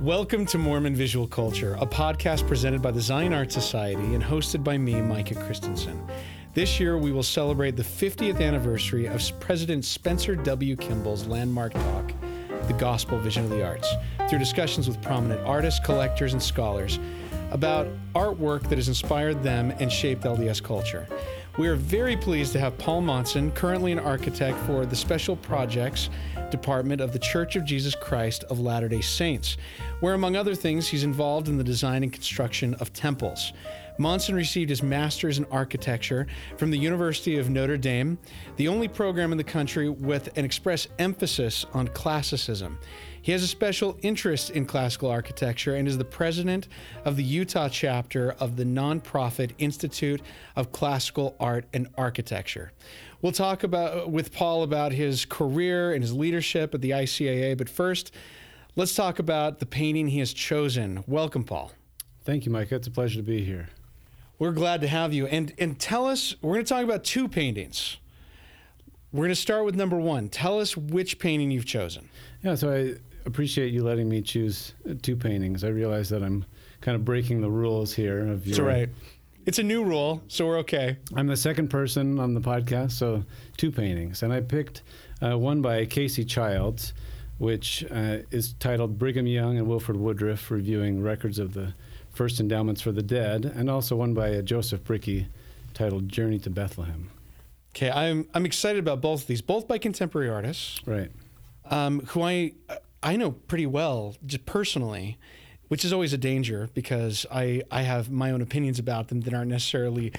Welcome to Mormon Visual Culture, a podcast presented by the Zion Art Society and hosted by me, Micah Christensen. This year, we will celebrate the 50th anniversary of President Spencer W. Kimball's landmark talk, The Gospel Vision of the Arts, through discussions with prominent artists, collectors, and scholars about artwork that has inspired them and shaped LDS culture. We are very pleased to have Paul Monson, currently an architect for the Special Projects Department of the Church of Jesus Christ of Latter day Saints, where, among other things, he's involved in the design and construction of temples. Monson received his master's in architecture from the University of Notre Dame, the only program in the country with an express emphasis on classicism. He has a special interest in classical architecture and is the president of the Utah chapter of the nonprofit Institute of Classical Art and Architecture. We'll talk about with Paul about his career and his leadership at the ICAA, but first, let's talk about the painting he has chosen. Welcome, Paul. Thank you, Mike. It's a pleasure to be here. We're glad to have you. And and tell us, we're going to talk about two paintings. We're going to start with number one. Tell us which painting you've chosen. Yeah, so I appreciate you letting me choose uh, two paintings. I realize that I'm kind of breaking the rules here. Of your, right. It's a new rule, so we're okay. I'm the second person on the podcast, so two paintings. And I picked uh, one by Casey Childs, which uh, is titled Brigham Young and Wilford Woodruff Reviewing Records of the First Endowments for the Dead, and also one by uh, Joseph Brickey titled Journey to Bethlehem. Okay, I'm, I'm excited about both of these, both by contemporary artists. Right. Um, who I I know pretty well, just personally, which is always a danger because I, I have my own opinions about them that aren't necessarily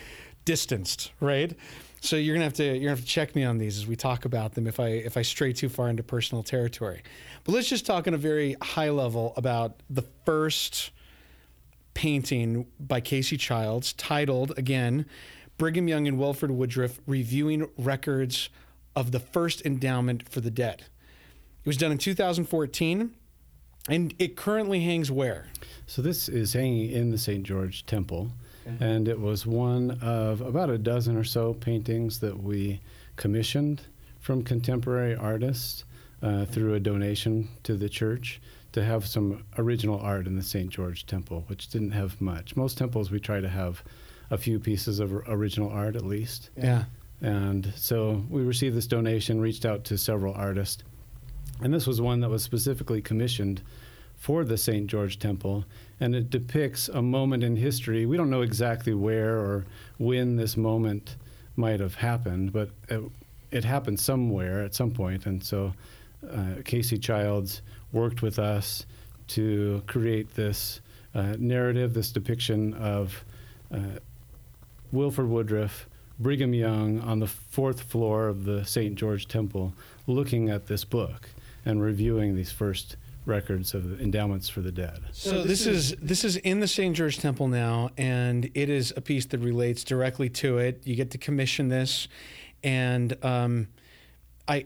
distanced, right? So you're gonna have to you're gonna have to check me on these as we talk about them if I if I stray too far into personal territory. But let's just talk on a very high level about the first painting by Casey Childs, titled again, Brigham Young and Wilford Woodruff reviewing records of the first endowment for the dead. It was done in 2014, and it currently hangs where? So this is hanging in the St. George Temple, okay. and it was one of about a dozen or so paintings that we commissioned from contemporary artists uh, through a donation to the church to have some original art in the St. George Temple, which didn't have much. Most temples we try to have a few pieces of original art at least. Yeah. And so we received this donation, reached out to several artists and this was one that was specifically commissioned for the St. George Temple, and it depicts a moment in history. We don't know exactly where or when this moment might have happened, but it, it happened somewhere at some point. And so uh, Casey Childs worked with us to create this uh, narrative, this depiction of uh, Wilford Woodruff, Brigham Young on the fourth floor of the St. George Temple, looking at this book and reviewing these first records of endowments for the dead. So this is this is in the St. George Temple now, and it is a piece that relates directly to it. You get to commission this, and um, I.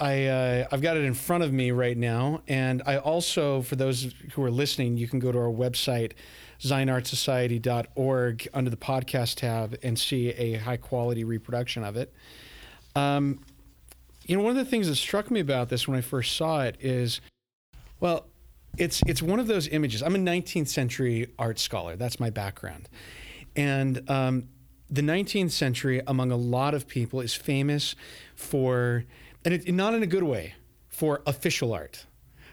I, uh, I've got it in front of me right now. And I also, for those who are listening, you can go to our website, zionartsociety.org, under the podcast tab and see a high quality reproduction of it. Um, you know, one of the things that struck me about this when I first saw it is, well, it's it's one of those images. I'm a 19th century art scholar. That's my background, and um, the 19th century, among a lot of people, is famous for, and it, not in a good way, for official art.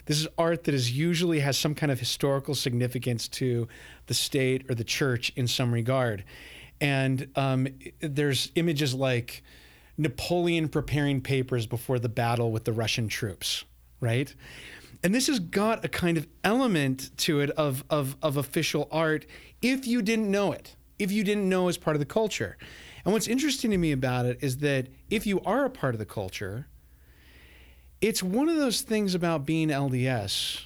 This is art that is usually has some kind of historical significance to the state or the church in some regard, and um, there's images like Napoleon preparing papers before the battle with the Russian troops, right? And this has got a kind of element to it of, of, of official art if you didn't know it, if you didn't know as part of the culture. And what's interesting to me about it is that if you are a part of the culture, it's one of those things about being LDS,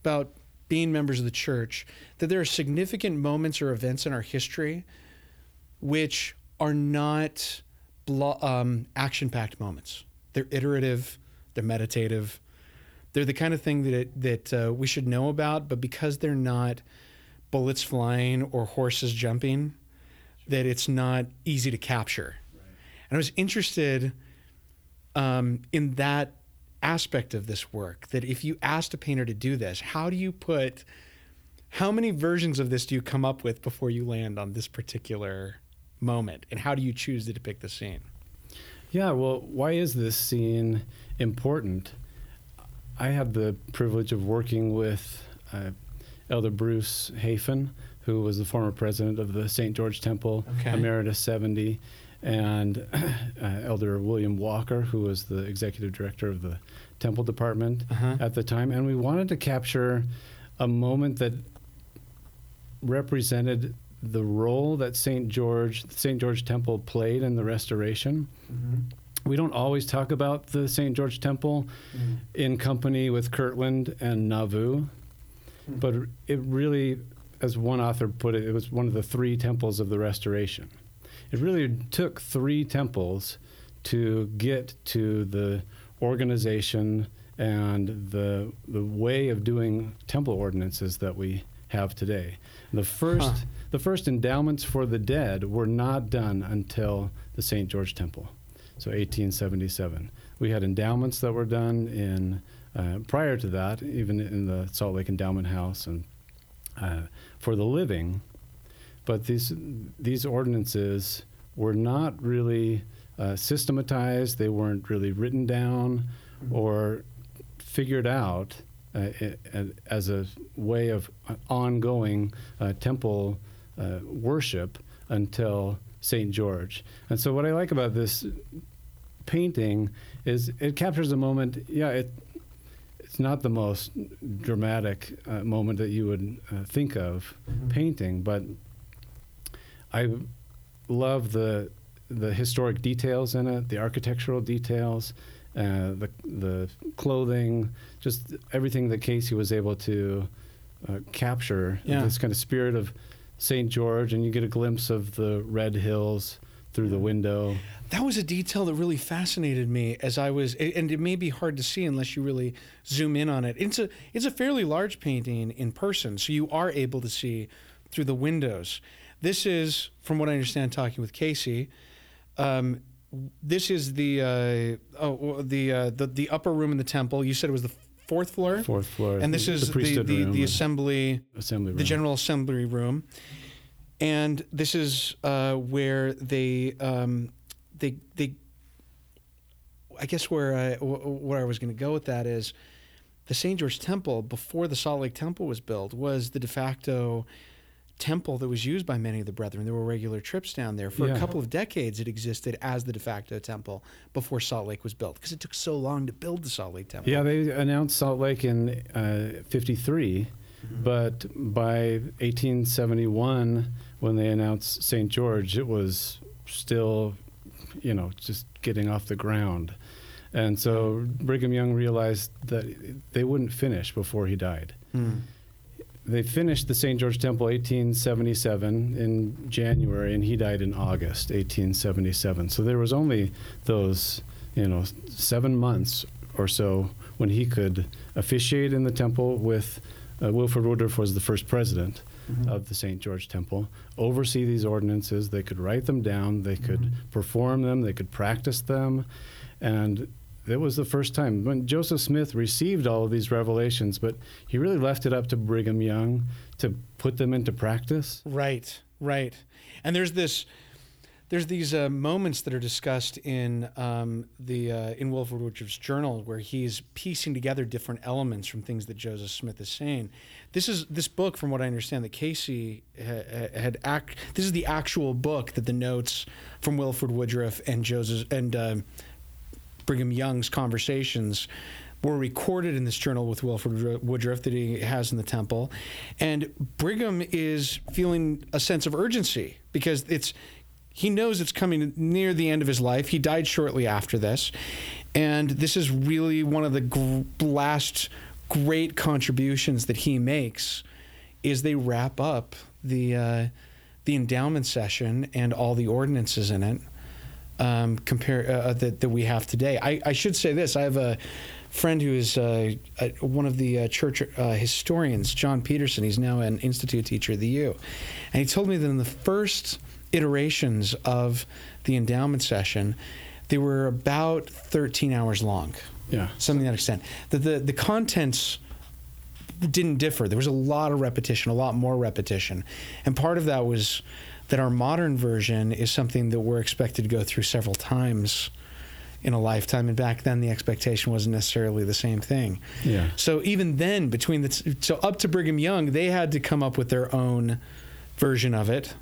about being members of the church, that there are significant moments or events in our history which are not um, action-packed moments. They're iterative, they're meditative, they're the kind of thing that that uh, we should know about, but because they're not bullets flying or horses jumping, that it's not easy to capture. Right. And I was interested um, in that aspect of this work that if you asked a painter to do this, how do you put how many versions of this do you come up with before you land on this particular moment and how do you choose to depict the scene? Yeah, well, why is this scene important? I had the privilege of working with uh, Elder Bruce Hafen, who was the former president of the St. George Temple, Okay. Emeritus 70, and uh, Elder William Walker, who was the executive director of the Temple Department Uh-huh. at the time. And we wanted to capture a moment that represented the role that St. George, St. George Temple played in the restoration. Mm-hmm. We don't always talk about the St. George Temple mm-hmm. in company with Kirtland and Nauvoo, hmm. but it really, as one author put it, it was one of the three temples of the restoration. It really took three temples to get to the organization and the the way of doing temple ordinances that we have today. The first Huh. The first endowments for the dead were not done until the St. George Temple, so 1877. We had endowments that were done in uh, prior to that, even in the Salt Lake Endowment House and uh, for the living, but these these ordinances were not really uh, systematized. They weren't really written down or figured out uh, as a way of ongoing uh, temple uh, worship until St. George. And so, what I like about this painting is it captures a moment. Yeah, it it's not the most dramatic uh, moment that you would uh, think of painting, but I love the the historic details in it, the architectural details, uh, the the clothing, just everything that Casey was able to uh, capture. Yeah. This kind of spirit of St. George, and you get a glimpse of the red hills through the window. That was a detail that really fascinated me as I was, and it may be hard to see unless you really zoom in on it. It's a it's a fairly large painting in person, so you are able to see through the windows. This is, from what I understand, talking with Casey. Um, this is the uh, oh the uh, the the upper room in the temple. You said it was the fourth floor, Fourth floor, and this is the the the, the assembly assembly room. the general assembly room, and this is uh, where they um, they they. I guess where I, wh- where I was going to go with that is, the St. George Temple before the Salt Lake Temple was built was the de facto temple that was used by many of the brethren. There were regular trips down there for Yeah. a couple of decades. It existed as the de facto temple before Salt Lake was built because it took so long to build the Salt Lake Temple. Yeah, they announced Salt Lake in uh, 53, but by 1871, when they announced St. George, it was still, you know, just getting off the ground. And so Brigham Young realized that they wouldn't finish before he died. Hmm. They finished the St. George Temple 1877 in January, and he died in August 1877. So there was only those, you know, seven months or so when he could officiate in the temple with uh, Wilford Woodruff was the first president of the St. George Temple, oversee these ordinances. They could write them down, they could perform them, they could practice them. And it was the first time when Joseph Smith received all of these revelations, but he really left it up to Brigham Young to put them into practice. Right, right. And there's this, there's these uh, moments that are discussed in um, the uh, in Wilford Woodruff's journal where he's piecing together different elements from things that Joseph Smith is saying. This is this book, from what I understand, that Casey ha- had act. This is the actual book that the notes from Wilford Woodruff and Joseph and uh, Brigham Young's conversations were recorded in this journal with Wilford Woodruff that he has in the temple. And Brigham is feeling a sense of urgency because it's he knows it's coming near the end of his life. He died shortly after this. And this is really one of the gr- last great contributions that he makes is they wrap up the uh, the endowment session and all the ordinances in it um, compare uh, that, that we have today. I, I should say this: I have a friend who is uh, uh, one of the uh, church uh, historians, John Peterson. He's now an institute teacher at the U, and he told me that in the first iterations of the endowment session, they were about 13 hours long, Yeah. something to that extent. The, the, the contents didn't differ. There was a lot of repetition, a lot more repetition. And part of that was that our modern version is something that we're expected to go through several times in a lifetime. And back then, the expectation wasn't necessarily the same thing. Yeah. So even then, between the so up to Brigham Young, they had to come up with their own version of it.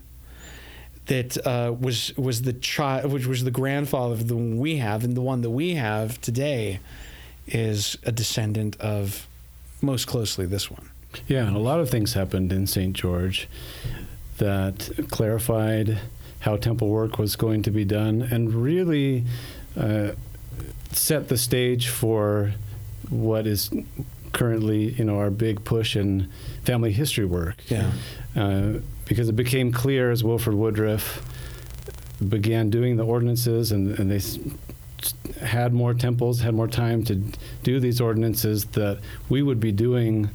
That uh, was was the child, which was the grandfather of the one we have, and the one that we have today is a descendant of most closely this one. Yeah, and a lot of things happened in St. George that clarified how temple work was going to be done and really uh, set the stage for what is currently, you know, our big push in family history work. Yeah. Uh, because it became clear as Wilford Woodruff began doing the ordinances and, and they s- had more temples, had more time to do these ordinances, that we would be doing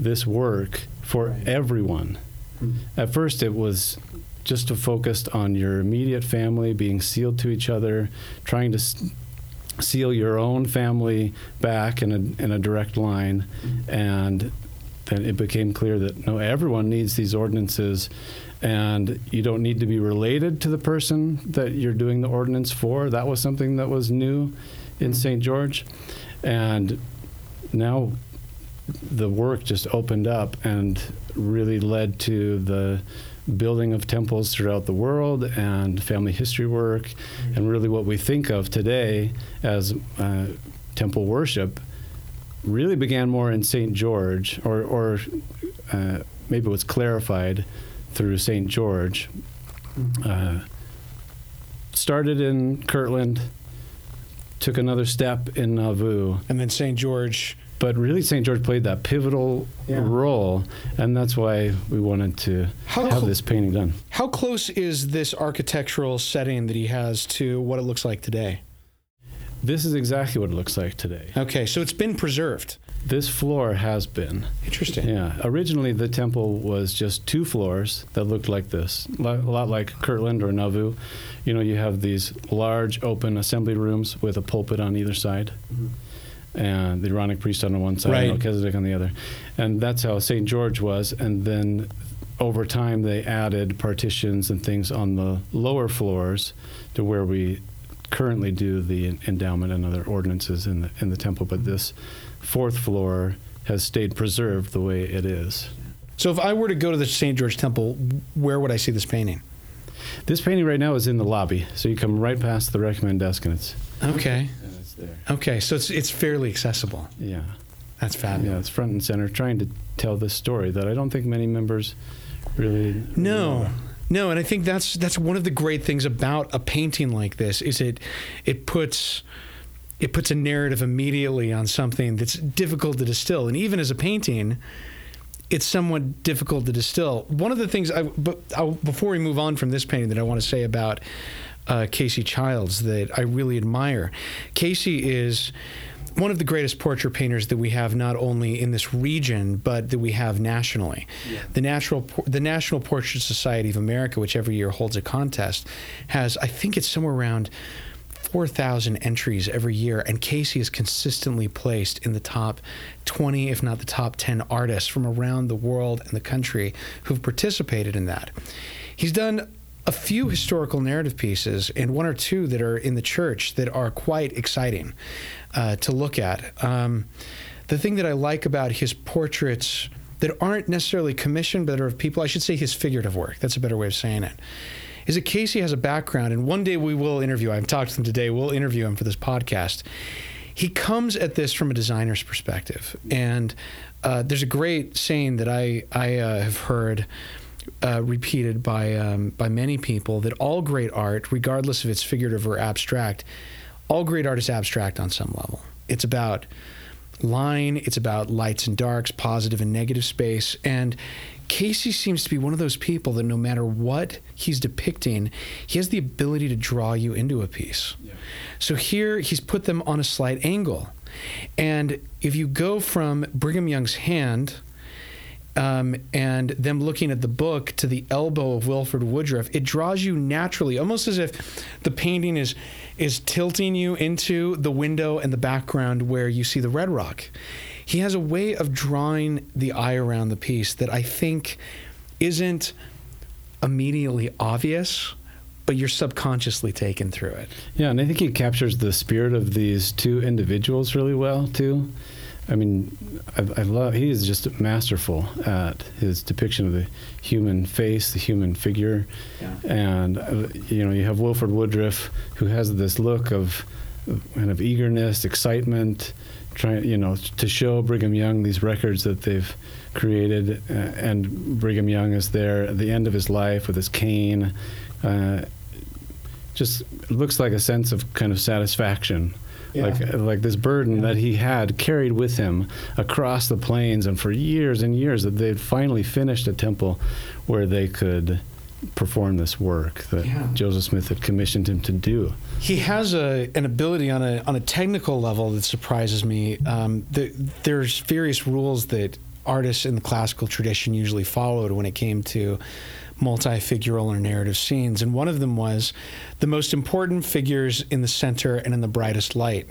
this work for everyone. At first, it was just to focused on your immediate family being sealed to each other, trying to s- seal your own family back in a, in a direct line, and then it became clear that no, everyone needs these ordinances, and you don't need to be related to the person that you're doing the ordinance for. That was something that was new in St. George, and now the work just opened up and really led to the building of temples throughout the world and family history work and really what we think of today as uh, temple worship really began more in St. George or, or uh, maybe it was clarified through St. George. Uh, started in Kirtland, took another step in Nauvoo, And then St. George. But really St. George played that pivotal Yeah. role, and that's why we wanted to How have cl- this painting done. How close is this architectural setting that he has to what it looks like today? This is exactly what it looks like today. Okay, so it's been preserved. This floor has been. Interesting. Yeah. Originally, the temple was just two floors that looked like this, a lot like Kirtland or Nauvoo. You know, you have these large open assembly rooms with a pulpit on either side, mm-hmm. And the Aaronic priest on one side, Right. and Melchizedek on the other. And that's how St. George was. And then over time, they added partitions and things on the lower floors to where we currently do the endowment and other ordinances in the, in the temple. But this fourth floor has stayed preserved the way it is. So if I were to go to the St. George Temple, where would I see this painting? This painting right now is in the lobby, so you come right past the recommend desk and it's Okay. There. Okay, so it's it's fairly accessible. Yeah, That's fabulous. yeah, it's front and center, trying to tell this story that I don't think many members really. No. know. No, and I think that's that's one of the great things about a painting like this is it it puts it puts a narrative immediately on something that's difficult to distill. And even as a painting, it's somewhat difficult to distill. One of the things, I, but I, before we move on from this painting, that I want to say about uh, Casey Childs that I really admire. Casey is one of the greatest portrait painters that we have, not only in this region but that we have nationally. The National the National Portrait Society of America, which every year holds a contest, has I think it's somewhere around. 4,000 entries every year, and Casey is consistently placed in the top 20, if not the top 10 artists from around the world and the country who've participated in that. He's done a few historical narrative pieces and one or two that are in the church that are quite exciting uh, to look at. Um, the thing that I like about his portraits that aren't necessarily commissioned, but are of people, I should say his figurative work, that's a better way of saying it, is that Casey has a background, and one day we will interview, I've talked to him today, we'll interview him for this podcast. He comes at this from a designer's perspective. And uh, there's a great saying that I, I uh, have heard uh, repeated by um, by many people that all great art, regardless if it's figurative or abstract, all great art is abstract on some level. It's about line, it's about lights and darks, positive and negative space, and Casey seems to be one of those people that no matter what he's depicting, he has the ability to draw you into a piece. So here he's put them on a slight angle. And if you go from Brigham Young's hand um, and them looking at the book to the elbow of Wilford Woodruff, it draws you naturally, almost as if the painting is is tilting you into the window and the background where you see the red rock. He has a way of drawing the eye around the piece that I think isn't immediately obvious, but you're subconsciously taken through it. Yeah, and I think he captures the spirit of these two individuals really well too. I mean, I, I love. He is just masterful at his depiction of the human face, the human figure, yeah. and uh, you know, you have Wilford Woodruff who has this look of kind of eagerness, excitement, trying, you know, to show Brigham Young these records that they've created, uh, and Brigham Young is there at the end of his life with his cane. Uh, just looks like a sense of kind of satisfaction yeah. like like this burden yeah. that he had carried with him across the plains and for years and years that they'd finally finished a temple where they could perform this work that yeah. Joseph Smith had commissioned him to do. He has a, an ability on a on a technical level that surprises me. Um, the, there's various rules that artists in the classical tradition usually followed when it came to multi-figural or narrative scenes, and one of them was the most important figures in the center and in the brightest light,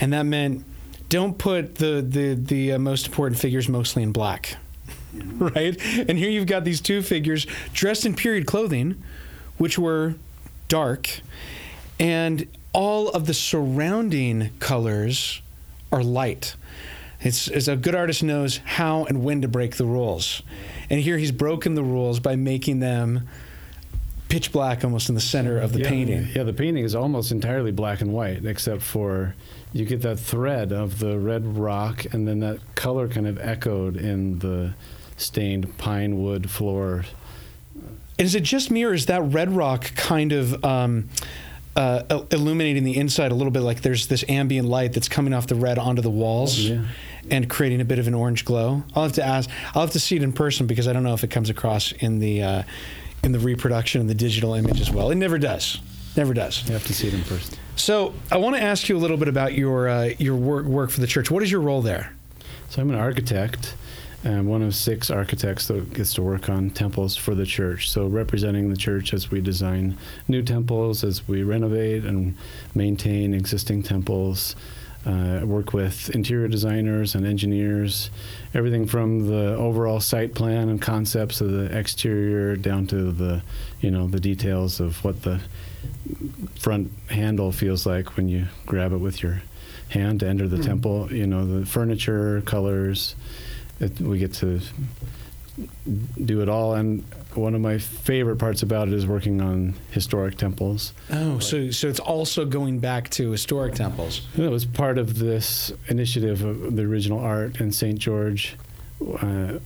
and that meant don't put the the the uh, most important figures mostly in black, right? And here you've got these two figures dressed in period clothing, which were dark, and all of the surrounding colors are light. It's, it's, a good artist knows how and when to break the rules. And here he's broken the rules by making them pitch black almost in the center of the yeah, painting. Yeah, the painting is almost entirely black and white, except for you get that thread of the red rock, and then that color kind of echoed in the stained pine wood floor. Is it just me, or is that red rock kind of um, uh, illuminating the inside a little bit? Like there's this ambient light that's coming off the red onto the walls. Yeah and creating a bit of an orange glow. I'll have to ask. I'll have to see it in person because I don't know if it comes across in the uh, in the reproduction and the digital image as well. It never does. Never does. You have to see it in person. So I want to ask you a little bit about your uh, your work work for the church. What is your role there? So I'm an architect. and one of six architects that gets to work on temples for the church. So, representing the church as we design new temples, as we renovate and maintain existing temples, uh, work with interior designers and engineers, everything from the overall site plan and concepts of the exterior down to the, you know, the details of what the front handle feels like when you grab it with your hand to enter the mm. temple. You know, the furniture, colors. It, we get to do it all, and one of my favorite parts about it is working on historic temples. Oh, so so it's also going back to historic temples. It was part of this initiative of the original art in St. George. Uh,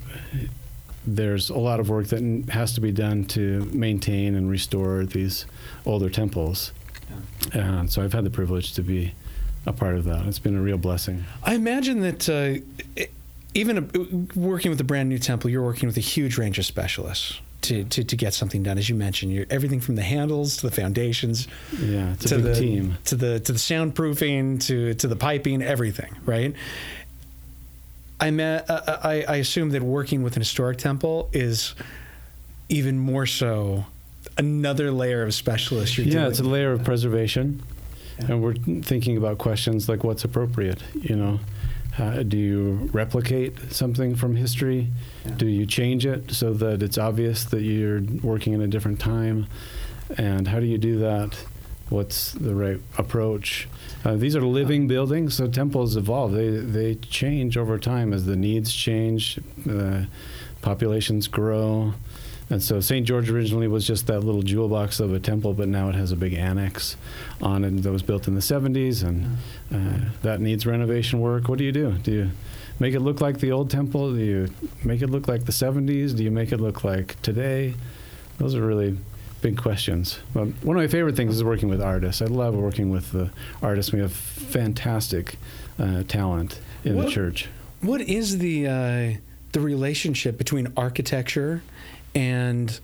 there's a lot of work that has to be done to maintain and restore these older temples. Yeah. And so I've had the privilege to be a part of that. It's been a real blessing. I imagine that uh, even a, working with a brand new temple, you're working with a huge range of specialists to, to, to get something done. As you mentioned, you're everything from the handles to the foundations, yeah, to the team, to the to the soundproofing, to to the piping, everything, right? I, met, uh, uh, I, I assume that working with an historic temple is even more so another layer of specialists. You're yeah, it's a layer of preservation, yeah. and we're thinking about questions like what's appropriate. You know, uh, do you replicate something from history? Yeah. Do you change it so that it's obvious that you're working in a different time? And how do you do that? What's the right approach? Uh, these are living buildings, so temples evolve. They they change over time as the needs change, uh, populations grow. And so St. George originally was just that little jewel box of a temple, but now it has a big annex on it that was built in the 70s, and uh, that needs renovation work. What do you do? Do you make it look like the old temple? Do you make it look like the 70s? Do you make it look like today? Those are really big questions. But one of my favorite things is working with artists. I love working with the artists. We have fantastic uh, talent in what, the church. What is the uh, the relationship between architecture and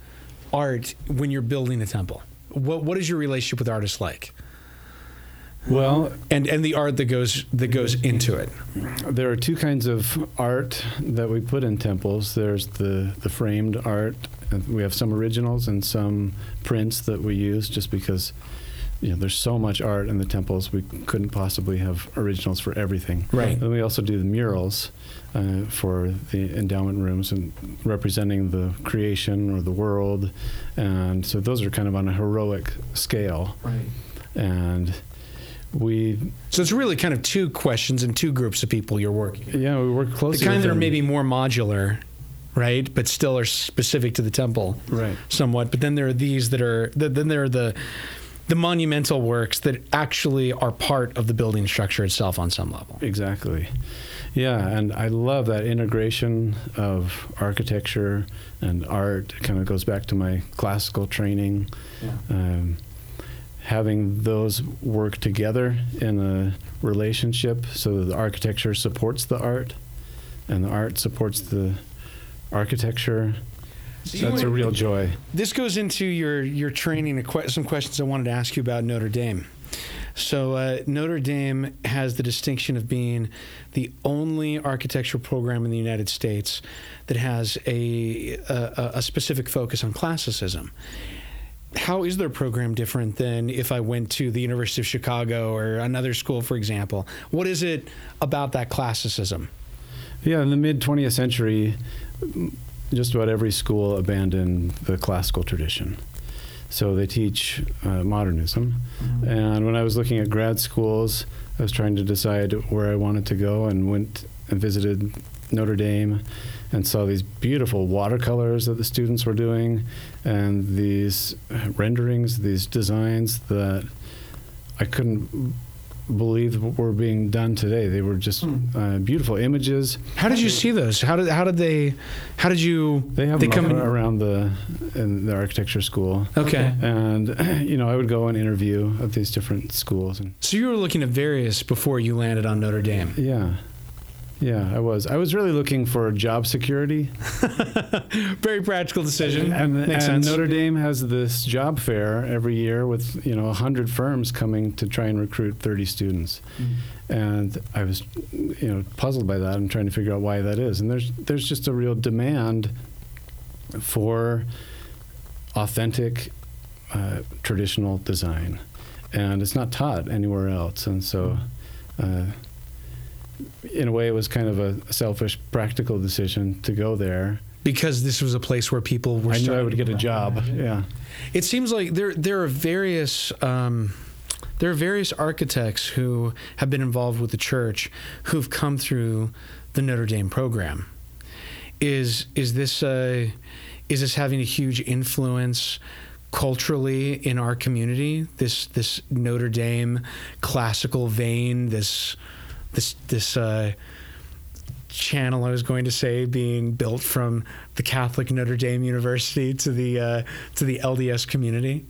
art when you're building a temple? What what is your relationship with artists like? Well, and and the art that goes that goes into it. there are two kinds of art that we put in temples. There's the the framed art. and We have some originals and some prints that we use just because you know there's so much art in the temples we couldn't possibly have originals for everything. Right. Then we also do the murals uh, for the endowment rooms and representing the creation or the world, and so those are kind of on a heroic scale. Right. And we, So it's really kind of two questions and two groups of people you're working. with. yeah, we work closely. The kind that are maybe more modular, right, but still are specific to the temple right. somewhat. But then there are these that are then there are the the monumental works that actually are part of the building structure itself on some level. Exactly. Yeah, and I love that integration of architecture and art. It kind of goes back to my classical training. Um, having those work together in a relationship so that the architecture supports the art and the art supports the architecture. So That's a real joy. This goes into your your training. Some questions I wanted to ask you about Notre Dame. So uh, Notre Dame has the distinction of being the only architectural program in the United States that has a a, a specific focus on classicism. How is their program different than if I went to the University of Chicago or another school, for example? What is it about that classicism? Yeah, in the mid 20th century, just about every school abandoned the classical tradition. So they teach uh, modernism. And when I was looking at grad schools, I was trying to decide where I wanted to go and went and visited Notre Dame and saw these beautiful watercolors that the students were doing and these renderings, these designs that I couldn't believe were being done today. They were just uh, beautiful images. How did you see those? How did how did they? How did you? They have They come around the in the architecture school, Okay. and you know I would go and interview at these different schools, and So you were looking at various before you landed on Notre Dame. yeah, yeah, I was. I was really looking for job security, Very practical decision. and, Makes and sense. Notre Dame has this job fair every year with you know hundred firms coming to try and recruit thirty students, and I was you know puzzled by that and trying to figure out why that is. And there's there's just a real demand for authentic uh, traditional design, and it's not taught anywhere else. And so, uh, in a way, it was kind of a selfish, practical decision to go there. because this was a place where people were. I knew I would get a job. Yeah. It seems like there there are various um, there are various architects who have been involved with the church who've come through the Notre Dame program. Is is this uh, is this having a huge influence culturally in our community? This this Notre Dame classical vein. This this this. Uh, channel I was going to say being built from the Catholic Notre Dame University to the uh, to the LDS community.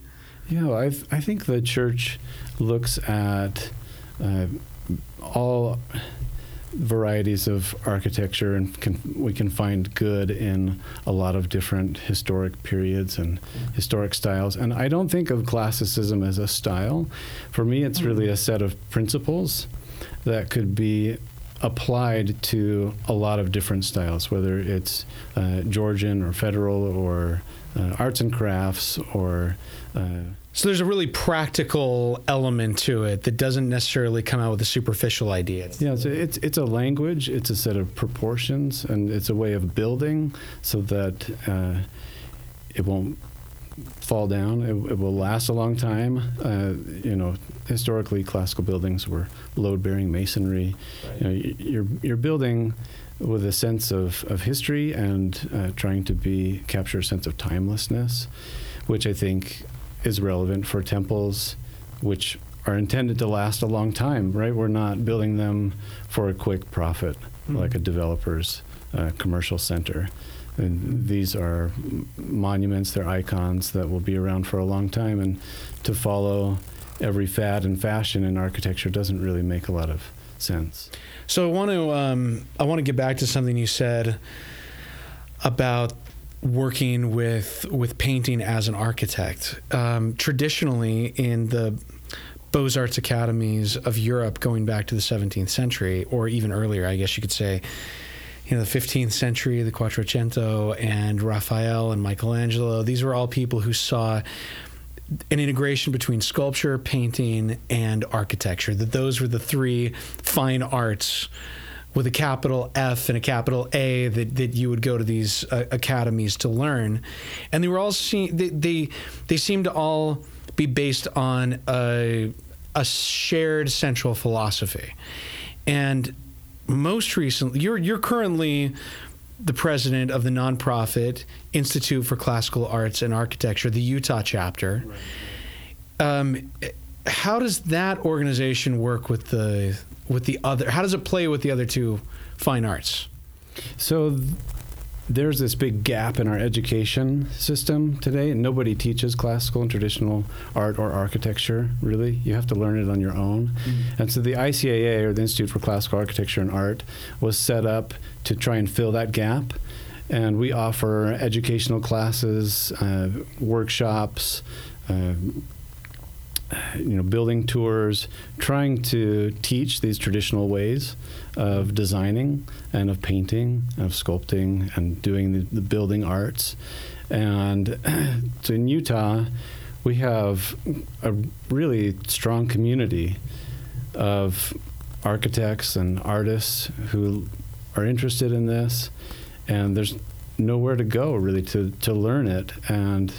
Yeah, I I think the church looks at uh, all varieties of architecture and can, we can find good in a lot of different historic periods and historic styles. And I don't think of classicism as a style. For me, it's really a set of principles that could be applied to a lot of different styles, whether it's uh, Georgian or federal or uh, arts and crafts or uh, So there's a really practical element to it that doesn't necessarily come out with a superficial idea. Yeah, so it's it's a language, it's a set of proportions, and it's a way of building so that uh, it won't fall down. It, it will last a long time. Uh, you know, historically, classical buildings were load-bearing masonry. You know, you're, you're building with a sense of, of history and uh, trying to be capture a sense of timelessness, which I think is relevant for temples, which are intended to last a long time. Right? We're not building them for a quick profit, like a developer's uh, commercial center. And these are monuments, they're icons that will be around for a long time. And to follow every fad and fashion in architecture doesn't really make a lot of sense. So I want to um, I want to get back to something you said about working with with painting as an architect. Um, traditionally, in the Beaux Arts academies of Europe going back to the 17th century, or even earlier, I guess you could say. You know, the 15th century, the Quattrocento, and Raphael and Michelangelo. These were all people who saw an integration between sculpture, painting, and architecture. That those were the three fine arts with a capital F and a capital A that, that you would go to these uh, academies to learn, and they were all see, they, they they seemed to all be based on a a shared central philosophy, and most recently, you're you're currently the president of the nonprofit Institute for Classical Arts and Architecture, the Utah chapter. Right. Um, how does that organization work with the with the other? How does it play with the other two fine arts? So. Th- there's this big gap in our education system today. Nobody teaches classical and traditional art or architecture, really. You have to learn it on your own. Mm-hmm. And so the ICAA, or the Institute for Classical Architecture and Art, was set up to try and fill that gap. And we offer educational classes, uh, workshops, uh, you know, building tours, trying to teach these traditional ways of designing and of painting, and of sculpting, and doing the, the building arts. And so in Utah, we have a really strong community of architects and artists who are interested in this, and there's nowhere to go really to, to learn it. And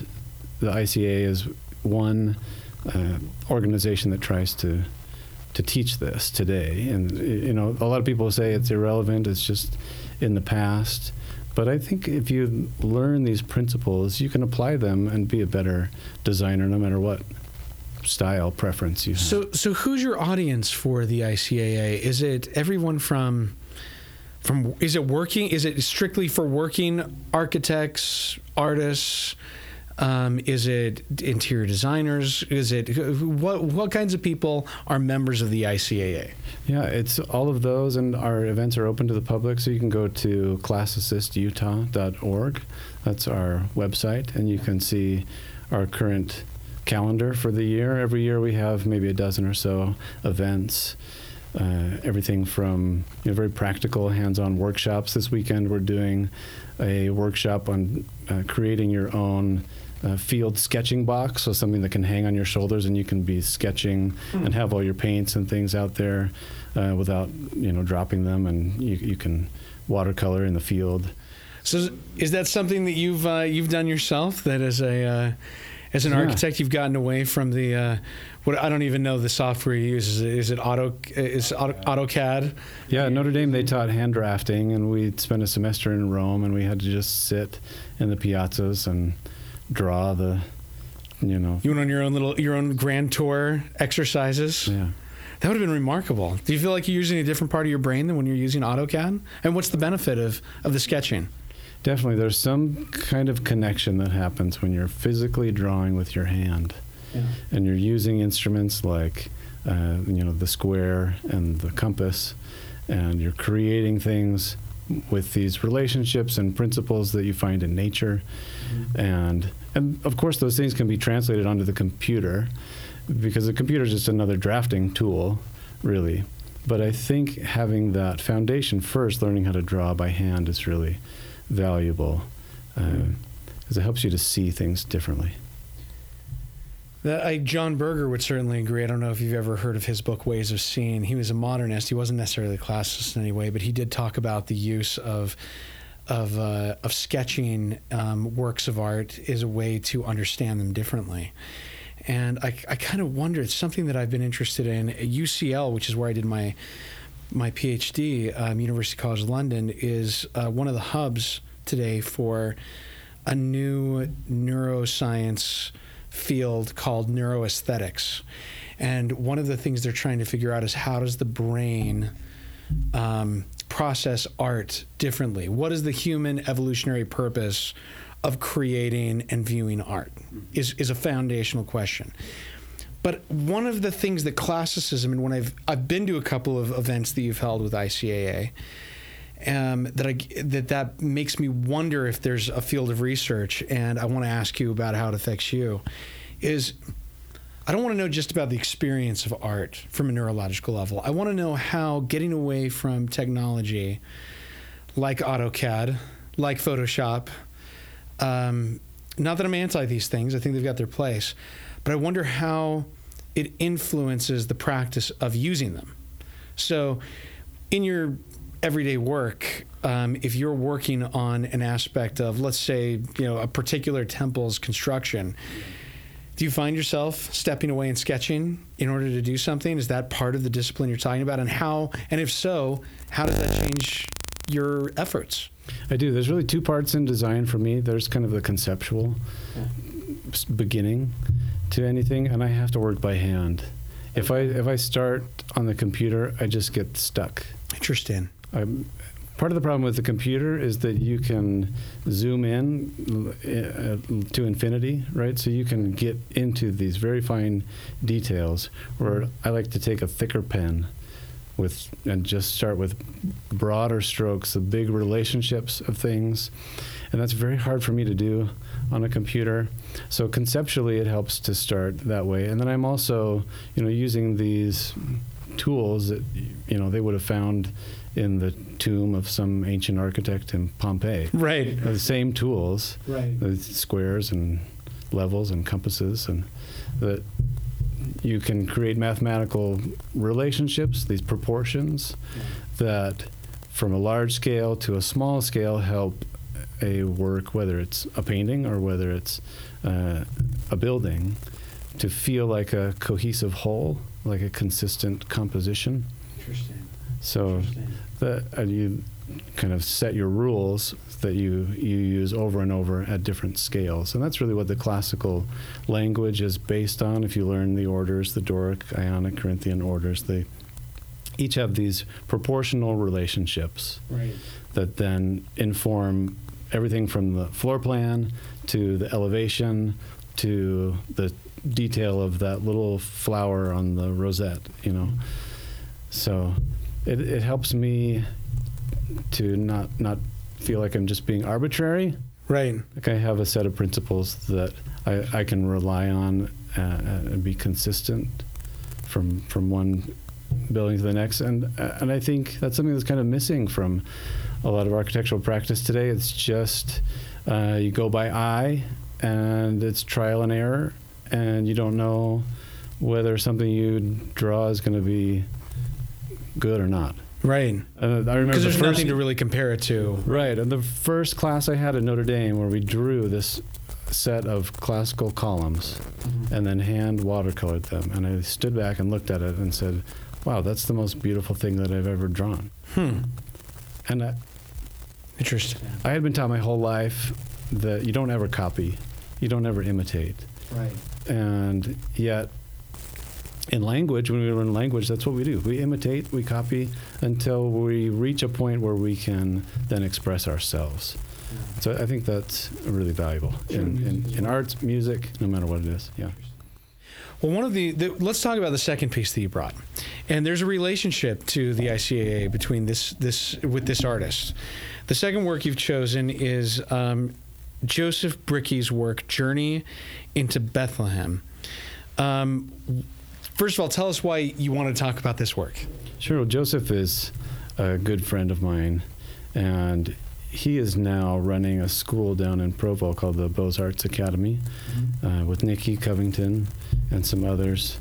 the ICA is one uh, organization that tries to to teach this today. And you know, a lot of people say it's irrelevant. It's just in the past. But I think if you learn these principles, you can apply them and be a better designer, no matter what style preference you have. So, so who's your audience for the ICAA? Is it everyone from? From is it working? Is it strictly for working architects, artists? Um, is it interior designers? Is it what what kinds of people are members of the ICAA? Yeah, it's all of those, and our events are open to the public. So you can go to classicistutah.org. That's our website, and you can see our current calendar for the year. Every year we have maybe a dozen or so events. Uh, everything from you know, very practical hands-on workshops. This weekend we're doing a workshop on uh, creating your own uh, field sketching box, so something that can hang on your shoulders and you can be sketching mm. and have all your paints and things out there uh, without you know dropping them, and you, you can watercolor in the field. So is that something that you've uh, you've done yourself? That as a uh, as an yeah. architect, you've gotten away from the uh, what I don't even know the software you use. Is it, is it Auto is Auto, AutoCAD? Yeah, Notre Dame they taught hand drafting, and we spent a semester in Rome, and we had to just sit in the piazzas and draw the, you know. You went on your own little, your own grand tour exercises. Yeah. That would have been remarkable. Do you feel like you're using a different part of your brain than when you're using AutoCAD? And what's the benefit of, of the sketching? Definitely. There's some kind of connection that happens when you're physically drawing with your hand. Yeah. And you're using instruments like, uh, you know, the square and the compass, and you're creating things with these relationships and principles that you find in nature. Mm-hmm. And, and of course, those things can be translated onto the computer because the computer is just another drafting tool, really. But I think having that foundation first, learning how to draw by hand, is really valuable because uh, mm-hmm. it helps you to see things differently. That, I, John Berger would certainly agree. I don't know if you've ever heard of his book Ways of Seeing. He was a modernist. He wasn't necessarily a classicist in any way, but he did talk about the use of of uh, of sketching um, works of art is a way to understand them differently. And I, I kind of wonder. It's something that I've been interested in. UCL, which is where I did my my PhD, um, University College London, is uh, one of the hubs today for a new neuroscience field called neuroaesthetics. And one of the things they're trying to figure out is how does the brain um, process art differently? What is the human evolutionary purpose of creating and viewing art? Is, is a foundational question. But one of the things that classicism, and when I've I've been to a couple of events that you've held with ICAA, um, that I that that makes me wonder if there's a field of research, and I want to ask you about how it affects you. Is I don't want to know just about the experience of art from a neurological level. I want to know how getting away from technology like AutoCAD, like Photoshop, um, not that I'm anti these things, I think they've got their place, but I wonder how it influences the practice of using them. So, in your everyday work, um, if you're working on an aspect of, let's say, you know, a particular temple's construction, do you find yourself stepping away and sketching in order to do something? Is that part of the discipline you're talking about? And how, and if so, how does that change your efforts? I do. There's really two parts in design for me. There's kind of the conceptual beginning to anything, and I have to work by hand. If I if I start on the computer, I just get stuck. Interesting. I'm, part of the problem with the computer is that you can zoom in uh, to infinity, right? So you can get into these very fine details. Where I like to take a thicker pen with and just start with broader strokes, the big relationships of things, and that's very hard for me to do on a computer. So conceptually, it helps to start that way. And then I'm also, you know, using these tools that you know they would have found in the tomb of some ancient architect in Pompeii. Right. The same tools. Right. The squares and levels and compasses and that you can create mathematical relationships, these proportions that from a large scale to a small scale help a work, whether it's a painting or whether it's uh, a building, to feel like a cohesive whole, like a consistent composition. Interesting. So that and you kind of set your rules that you you use over and over at different scales, and that's really what the classical language is based on. If you learn the orders, the Doric, Ionic, Corinthian orders, they each have these proportional relationships Right. that then inform everything from the floor plan to the elevation to the detail of that little flower on the rosette, you know. So it, it helps me to not not feel like I'm just being arbitrary. Right. Like I have a set of principles that I, I can rely on uh, and be consistent from from one building to the next. And uh, and I think that's something that's kind of missing from a lot of architectural practice today. It's just uh, you go by eye, and it's trial and error, and you don't know whether something you draw is going to be good or not. Right. Uh, I remember Because the there's first- nothing to really compare it to. Right. And the first class I had at Notre Dame, where we drew this set of classical columns and then hand watercolored them, and I stood back and looked at it and said, "Wow, that's the most beautiful thing that I've ever drawn." Hmm. And I, Interesting. I had been taught my whole life that you don't ever copy, you don't ever imitate, Right. and yet. In language, when we learn language, that's what we do. We imitate, we copy until we reach a point where we can then express ourselves. So I think that's really valuable Sure, in, in, in well. arts, music, no matter what it is. Yeah. Well, one of the, the let's talk about the second piece that you brought, and there's a relationship to the ICAA between this this with this artist. The second work you've chosen is um, Joseph Brickey's work, Journey into Bethlehem. Um, first of all, tell us why you want to talk about this work. Sure. Well, Joseph is a good friend of mine, and he is now running a school down in Provo called the Beaux Arts Academy uh, with Nikki Covington and some others.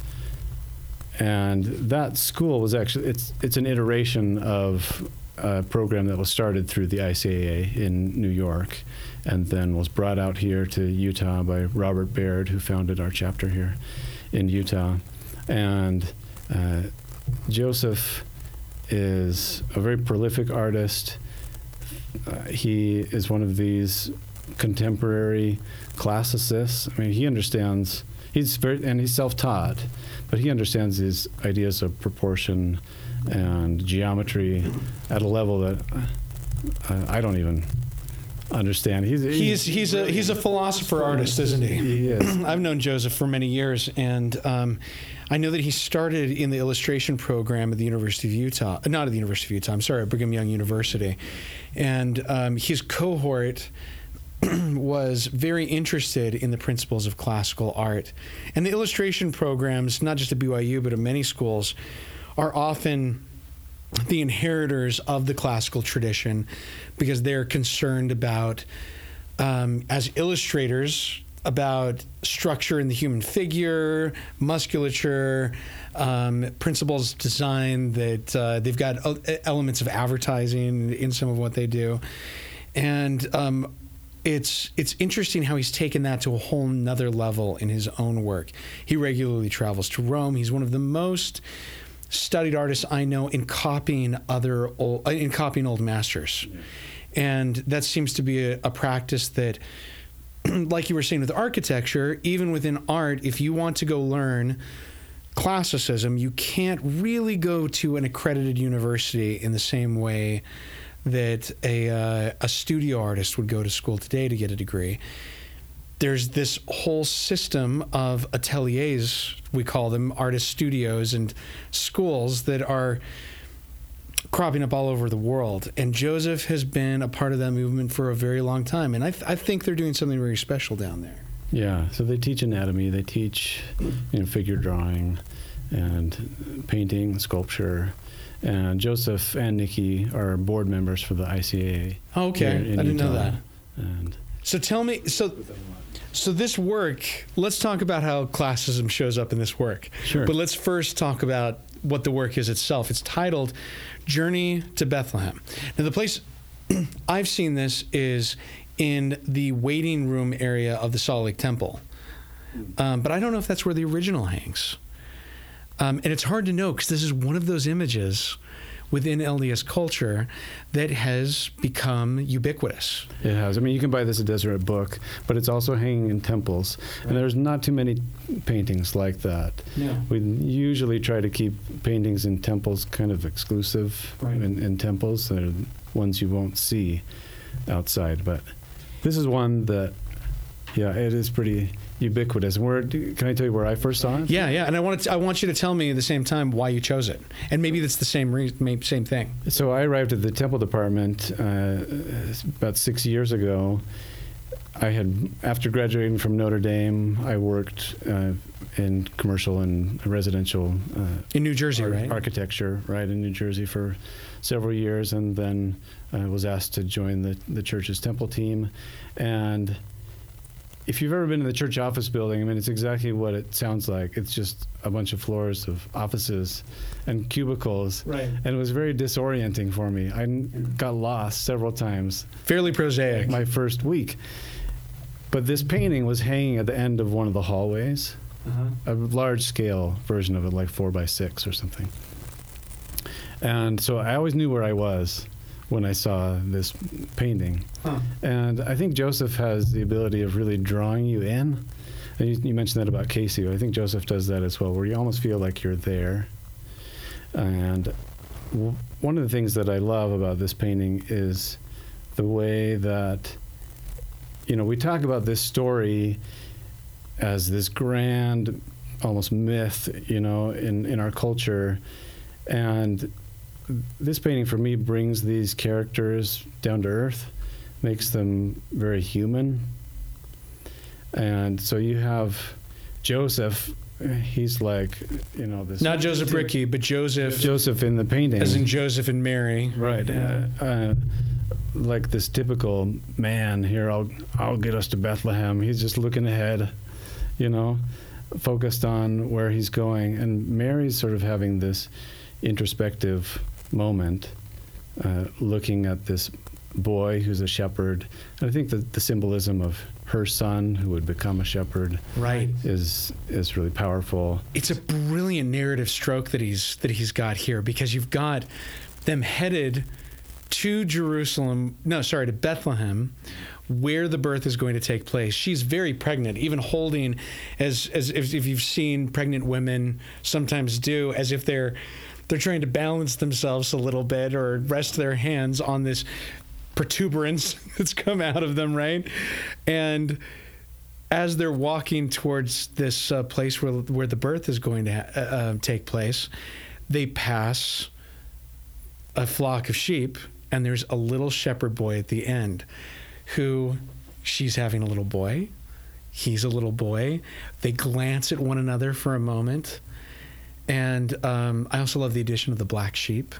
And that school was actually it's it's an iteration of a program that was started through the ICAA in New York, and then was brought out here to Utah by Robert Baird, who founded our chapter here in Utah, and uh, Joseph is a very prolific artist. Uh, he is one of these contemporary classicists. I mean, he understands. He's very and he's self-taught, but he understands these ideas of proportion and geometry at a level that uh, I don't even understand. He's He's he's a he's a philosopher artist, isn't he? he is. I've known Joseph for many years, and um, I know that he started in the illustration program at the University of Utah. uh, Not at the University of Utah. I'm sorry, at Brigham Young University, and um, his cohort was very interested in the principles of classical art. And the illustration programs, not just at BYU, but at many schools, are often the inheritors of the classical tradition because they're concerned about, um, as illustrators, about structure in the human figure, musculature, um, principles of design that uh, they've got uh, elements of advertising in some of what they do. And um, it's it's interesting how he's taken that to a whole nother level in his own work. He regularly travels to Rome. He's one of the most studied artists I know in copying other old, uh, in copying old masters, and that seems to be a, a practice that, like you were saying with architecture, even within art, if you want to go learn classicism, you can't really go to an accredited university in the same way that a, uh, a studio artist would go to school today to get a degree. There's this whole system of ateliers, we call them artist studios and schools that are cropping up all over the world. And Joseph has been a part of that movement for a very long time. And I, th- I think they're doing something very special down there. Yeah, so they teach anatomy, they teach you know, figure drawing and painting, sculpture and Joseph and Nikki are board members for the ICAA. Oh, okay, I didn't Utah. know that. And so tell me, so so this work. Let's talk about how classicism shows up in this work. Sure. But let's first talk about what the work is itself. It's titled "Journey to Bethlehem." Now, the place I've seen this is in the waiting room area of the Salt Lake Temple, um, but I don't know if that's where the original hangs. Um, and it's hard to know because this is one of those images within LDS culture that has become ubiquitous. It has. I mean, you can buy this at Deseret Book, but it's also hanging in temples, right. and there's not too many paintings like that. Yeah. We usually try to keep paintings in temples kind of exclusive right. in, in temples. They're ones you won't see outside, but this is one that, yeah, it is pretty ubiquitous. Where can I tell you where I first saw it? Yeah, yeah, and I want to, I want you to tell me at the same time why you chose it, and maybe that's the same re- same thing. So I arrived at the Temple Department uh, about six years ago. I had after graduating from Notre Dame, I worked uh, in commercial and residential uh, in New Jersey, right? Architecture, right in New Jersey for several years, and then I was asked to join the the church's temple team, and if you've ever been in the church office building, I mean, it's exactly what it sounds like. It's just a bunch of floors of offices and cubicles. Right. And it was very disorienting for me. I got lost several times. Fairly prosaic. My first week. But this painting was hanging at the end of one of the hallways, uh-huh. a large scale version of it, like four by six or something. And so I always knew where I was when I saw this painting. Huh. And I think Joseph has the ability of really drawing you in. And you, you mentioned that about Casey. I think Joseph does that as well, where you almost feel like you're there. And w- one of the things that I love about this painting is the way that, you know, we talk about this story as this grand, almost myth, you know, in, in our culture. And this painting for me brings these characters down to earth, makes them very human. And so you have Joseph. He's like, you know, this. Not Joseph Brickey, but Joseph. Joseph in the painting. As in Joseph and Mary. Right. Uh, uh, like this typical man here. I'll I'll get us to Bethlehem. He's just looking ahead, you know, focused on where he's going. And Mary's sort of having this introspective moment, uh, looking at this boy who's a shepherd. And I think that the symbolism of her son who would become a shepherd right. is is really powerful. It's a brilliant narrative stroke that he's that he's got here because you've got them headed to Jerusalem no sorry to Bethlehem where the birth is going to take place. She's very pregnant even holding as as if, if you've seen pregnant women sometimes do as if they're they're trying to balance themselves a little bit or rest their hands on this protuberance that's come out of them, right? And as they're walking towards this uh, place where where the birth is going to ha- uh, uh, take place, they pass a flock of sheep, and there's a little shepherd boy at the end, who She's having a little boy. He's a little boy. They glance at one another for a moment. And um, I also love the addition of the black sheep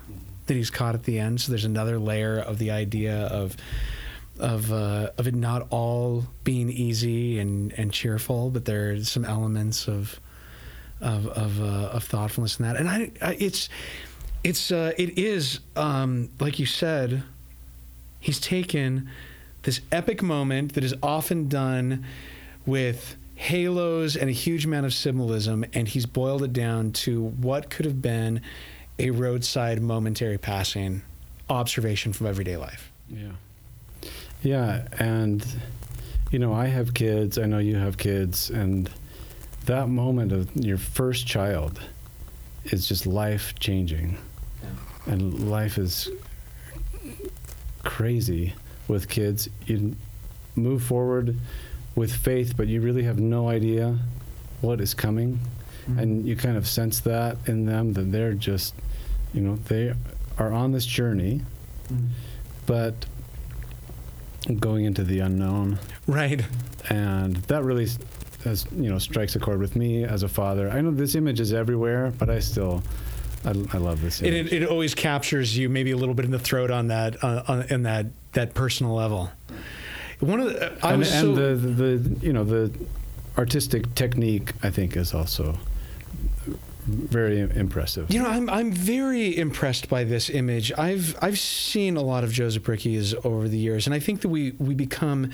that he's caught at the end. So there's another layer of the idea of of uh, of it not all being easy and, and cheerful, but there's some elements of of of, uh, of thoughtfulness in that. And I, I it's it's uh, it is um, like you said, he's taken this epic moment that is often done with halos and a huge amount of symbolism, and he's boiled it down to what could have been a roadside momentary passing observation from everyday life. Yeah. Yeah, and you know, I have kids, I know you have kids, and that moment of your first child is just life changing. Yeah. And life is crazy with kids. You move forward with faith, but you really have no idea what is coming. Mm-hmm. And you kind of sense that in them that they're just, you know, they are on this journey, mm-hmm. but going into the unknown. Right. And that really as you know strikes a chord with me as a father. I know this image is everywhere, but I still I, I love this. It, it, it, always captures you maybe a little bit in the throat on that uh, on, in that that personal level. One of the, I and, was and so the, the you know the artistic technique I think is also very impressive. You know, I'm I'm very impressed by this image. I've I've seen a lot of Joseph Brickeys over the years, and I think that we we become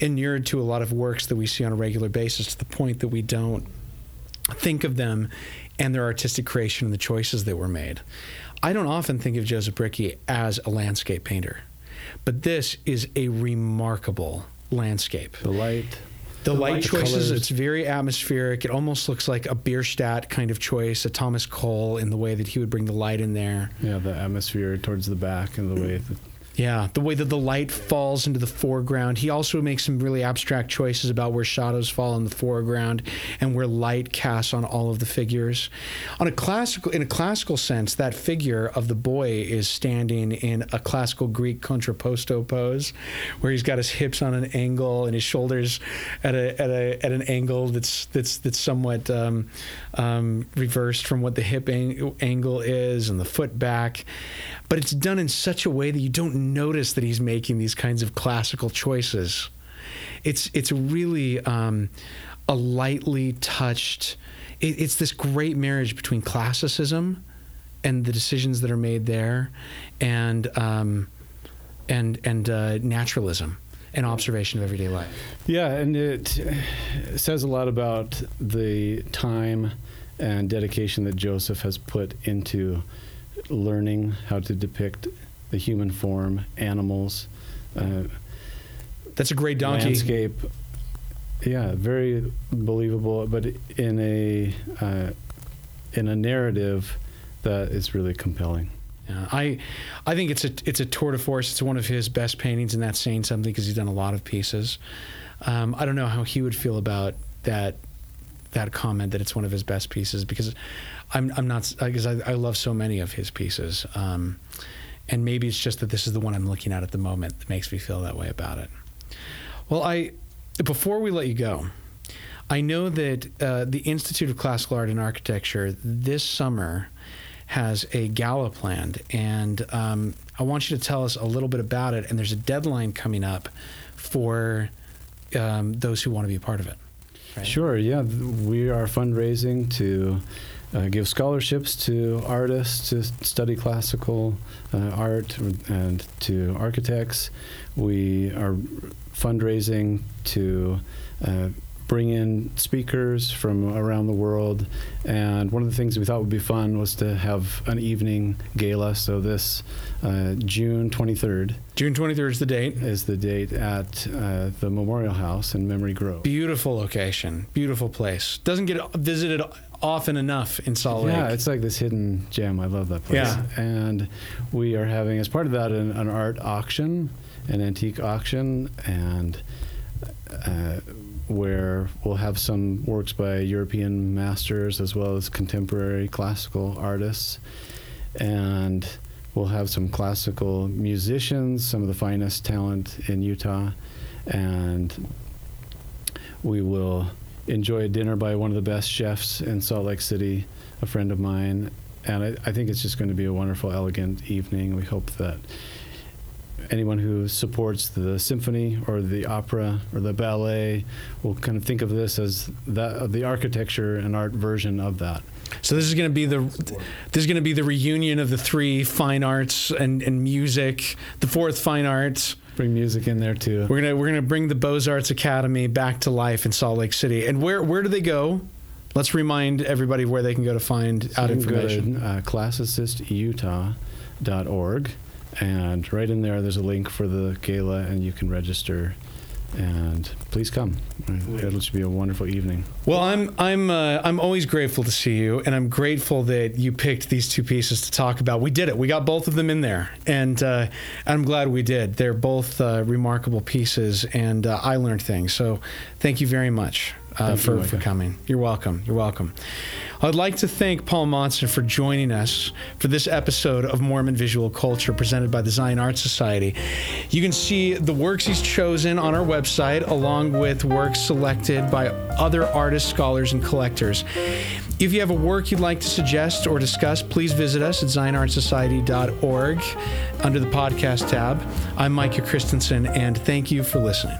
inured to a lot of works that we see on a regular basis to the point that we don't think of them and their artistic creation and the choices that were made. I don't often think of Joseph Brickey as a landscape painter, but this is a remarkable landscape. The light the, the light, light, choices, it's very atmospheric. It almost looks like a Bierstadt kind of choice, a Thomas Cole in the way that he would bring the light in there. Yeah, the atmosphere towards the back and the way that yeah, the way that the light falls into the foreground. He also makes some really abstract choices about where shadows fall in the foreground and where light casts on all of the figures. On a classical, in a classical sense, that figure of the boy is standing in a classical Greek contrapposto pose, where he's got his hips on an angle and his shoulders at a at a at an angle that's that's that's somewhat um, um, reversed from what the hip ang- angle is, and the foot back but it's done in such a way that you don't notice that he's making these kinds of classical choices. It's it's really um, a lightly touched. It, it's this great marriage between classicism and the decisions that are made there, and um, and and uh, naturalism and observation of everyday life. Yeah, and it says a lot about the time and dedication that Joseph has put into learning how to depict the human form, animals. Uh, That's a great donkey. Landscape. Yeah, very believable, but in a uh, in a narrative that is really compelling. Yeah, I, I think it's a it's a tour de force. It's one of his best paintings, and that's saying something because he's done a lot of pieces. Um, I don't know how he would feel about that that comment that it's one of his best pieces because I'm I'm not because I, I love so many of his pieces, um, and maybe it's just that this is the one I'm looking at at the moment that makes me feel that way about it. Well, I before we let you go, I know that uh, the Institute of Classical Art and Architecture this summer has a gala planned, and um, I want you to tell us a little bit about it. And there's a deadline coming up for um, those who want to be a part of it. Right? Sure. Yeah, we are fundraising to uh, give scholarships to artists to study classical uh, art and to architects. We are fundraising to uh, bring in speakers from around the world. And one of the things we thought would be fun was to have an evening gala. So this uh, June 23rd. June 23rd is the date. Is the date at uh, the Memorial House in Memory Grove. Beautiful location, beautiful place. Doesn't get visited often enough in Salt Lake. Yeah, it's like this hidden gem. I love that place. Yeah. And we are having, as part of that, an, an art auction, an antique auction, and uh, where we'll have some works by European masters as well as contemporary classical artists. And we'll have some classical musicians, some of the finest talent in Utah and we will enjoy a dinner by one of the best chefs in Salt Lake City, a friend of mine. And I, I think it's just going to be a wonderful, elegant evening. We hope that anyone who supports the symphony or the opera or the ballet will kind of think of this as that the architecture and art version of that. So this is going to be the this is going to be the reunion of the three fine arts and, and music, the fourth fine arts. Bring music in there too. We're gonna we're gonna bring the Beaux Arts Academy back to life in Salt Lake City. And where where do they go? Let's remind everybody where they can go to find out can go to, information. uh, classicistutah.org, and right in there, there's a link for the gala, and you can register. And please come. It'll be a wonderful evening. Well, I'm I'm uh, I'm always grateful to see you, and I'm grateful that you picked these two pieces to talk about. We did it. We got both of them in there, and uh, I'm glad we did. They're both uh, remarkable pieces, and uh, I learned things. So, thank you very much uh, you, for for coming. You're welcome. You're welcome. I'd like to thank Paul Monson for joining us for this episode of Mormon Visual Culture presented by the Zion Art Society. You can see the works he's chosen on our website, along with works selected by other artists, scholars, and collectors. If you have a work you'd like to suggest or discuss, please visit us at zionartsociety.org under the podcast tab. I'm Micah Christensen, and thank you for listening.